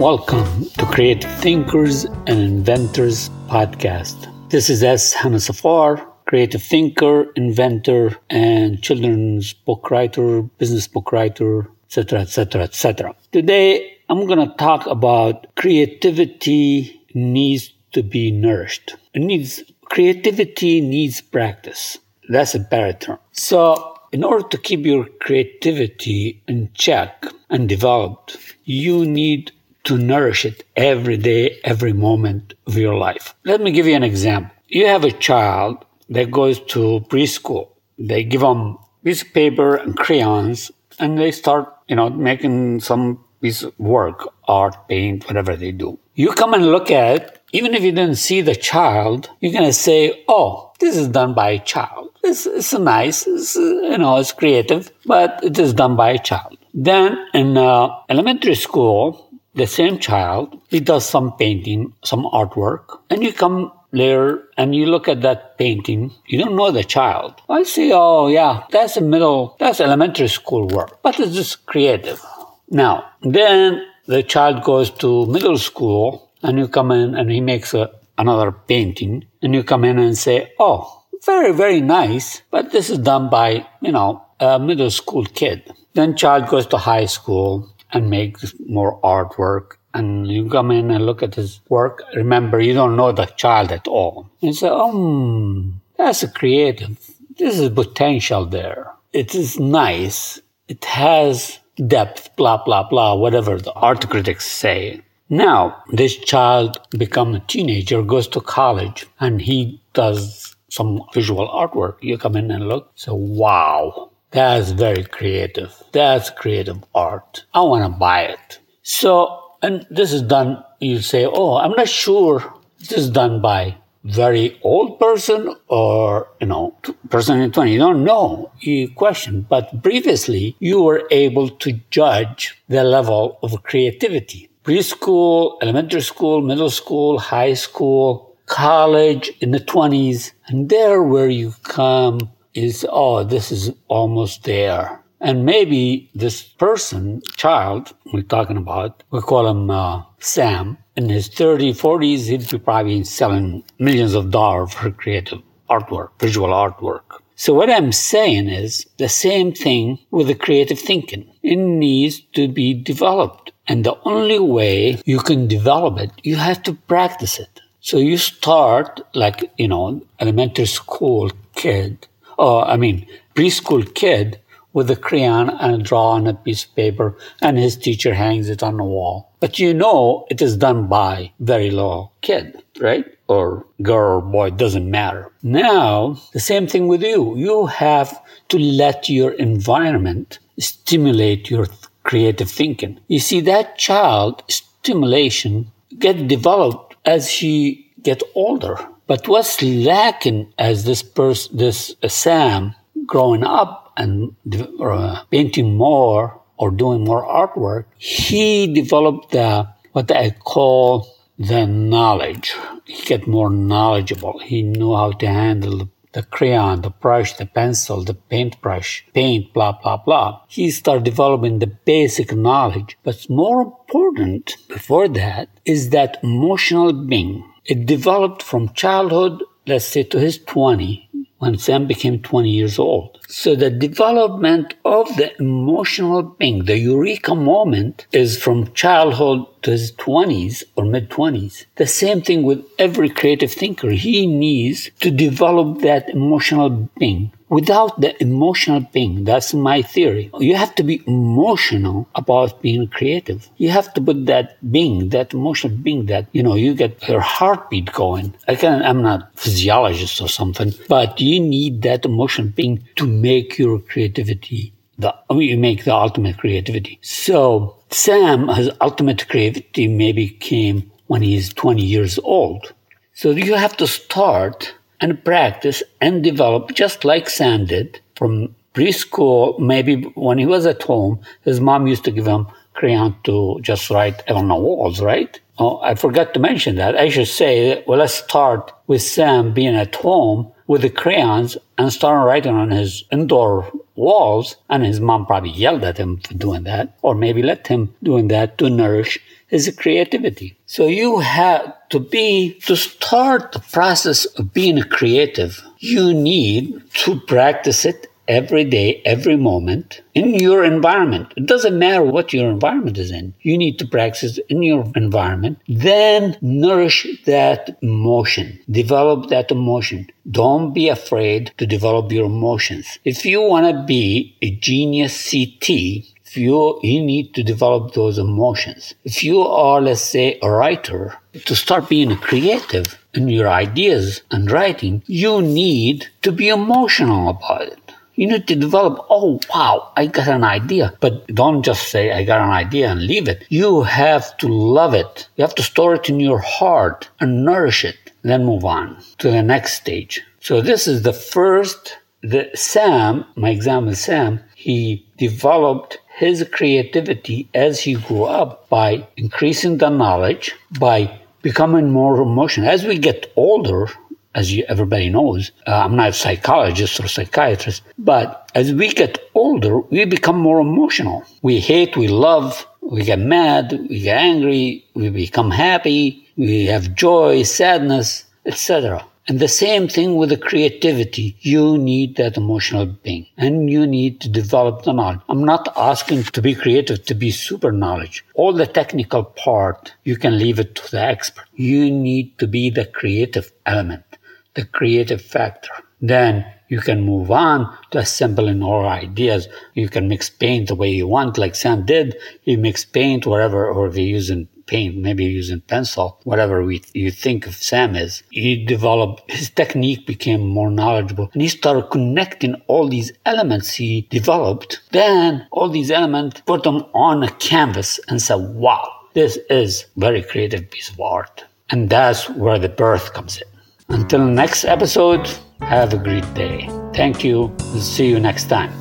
Welcome to Creative Thinkers and Inventors podcast. This is S. Hannah Safar, creative thinker, inventor, and children's book writer, business book writer, etc., etc., etc. Today, I'm going to talk about creativity needs to be nourished. It needs creativity needs practice. That's a better term. So, in order to keep your creativity in check and developed, you need to nourish it every day, every moment of your life. Let me give you an example. You have a child that goes to preschool. They give them piece of paper and crayons and they start, you know, making some piece of work, art, paint, whatever they do. You come and look at it, even if you didn't see the child, you're going to say, oh, this is done by a child. It's, it's nice, it's, you know, it's creative, but it is done by a child. Then in uh, elementary school, the same child, he does some painting, some artwork, and you come later and you look at that painting, you don't know the child. I say, oh yeah, that's a middle, that's elementary school work, but it's just creative. Now, then the child goes to middle school and you come in and he makes a, another painting and you come in and say, oh, very, very nice, but this is done by, you know, a middle school kid. Then child goes to high school and makes more artwork and you come in and look at his work. Remember, you don't know the child at all. And say, oh, that's a creative. This is potential there. It is nice. It has depth, blah, blah, blah, whatever the art critics say. Now, this child becomes a teenager, goes to college, and he does some visual artwork. You come in and look, so wow, that's very creative. That's creative art. I want to buy it. So, and this is done, you say, oh, I'm not sure this is done by very old person or you know person in 20 you don't know you question but previously you were able to judge the level of creativity preschool elementary school middle school high school college in the 20s and there where you come is oh this is almost there and maybe this person child we're talking about we call him uh, sam in his 30s, 40s, he'd be probably selling millions of dollars for creative artwork, visual artwork. So what I'm saying is the same thing with the creative thinking. It needs to be developed. And the only way you can develop it, you have to practice it. So you start like, you know, elementary school kid, or I mean, preschool kid with a crayon and a draw on a piece of paper and his teacher hangs it on the wall. But you know it is done by very little kid, right? Or girl or boy, doesn't matter. Now, the same thing with you. You have to let your environment stimulate your creative thinking. You see, that child stimulation get developed as he get older. But what's lacking as this person, this uh, Sam growing up and uh, painting more or doing more artwork, he developed the, what I call the knowledge. He get more knowledgeable. He knew how to handle the, crayon, the brush, the pencil, the paintbrush, paint, blah, blah, blah. He started developing the basic knowledge. But more important before that is that emotional being. It developed from childhood, let's say to his 20, when Sam became 20 years old. So the development of the emotional being, the eureka moment, is from childhood to his 20s or mid 20s. The same thing with every creative thinker. He needs to develop that emotional being without the emotional being. That's my theory. You have to be emotional about being creative. You have to put that being, that emotional being that, you know, you get your heartbeat going. Again, I'm not physiologist or something, but you need that emotional being to make your creativity the, you make the ultimate creativity. So Sam, his ultimate creativity maybe came when he's 20 years old. So you have to start and practice and develop just like Sam did from preschool. Maybe when he was at home, his mom used to give him crayon to just write on the walls, right? Oh, I forgot to mention that. I should say, well, let's start with Sam being at home with the crayons and start writing on his indoor walls. And his mom probably yelled at him for doing that, or maybe let him doing that to nourish his creativity. So you have to be, to start the process of being creative, you need to practice it every day, every moment in your environment. It doesn't matter what your environment is in. You need to practice in your environment. Then nourish that emotion. Develop that emotion. Don't be afraid to develop your emotions. If you want to be a genius CT, you, you need to develop those emotions. If you are, let's say, a writer, to start being creative in your ideas and writing, you need to be emotional about it. You need to develop, oh, wow, I got an idea. But don't just say, I got an idea and leave it. You have to love it. You have to store it in your heart and nourish it. Then move on to the next stage. So this is the first, the Sam, my example Sam, he developed his creativity as he grew up by increasing the knowledge, by becoming more emotional. As we get older, as you, everybody knows, uh, I'm not a psychologist or psychiatrist, but as we get older, we become more emotional. We hate, we love, we get mad, we get angry, we become happy, we have joy, sadness, etc. And the same thing with the creativity. You need that emotional being and you need to develop the knowledge. I'm not asking to be creative to be super knowledge. All the technical part, you can leave it to the expert. You need to be the creative element the creative factor. Then you can move on to assembling all ideas. You can mix paint the way you want, like Sam did. He mix paint wherever, or if you're using paint, maybe using pencil, whatever we, you think of Sam is. He developed, his technique became more knowledgeable and he started connecting all these elements he developed. Then all these elements, put them on a canvas and said, wow, this is very creative piece of art. And that's where the birth comes in. Until next episode, have a great day. Thank you. See you next time.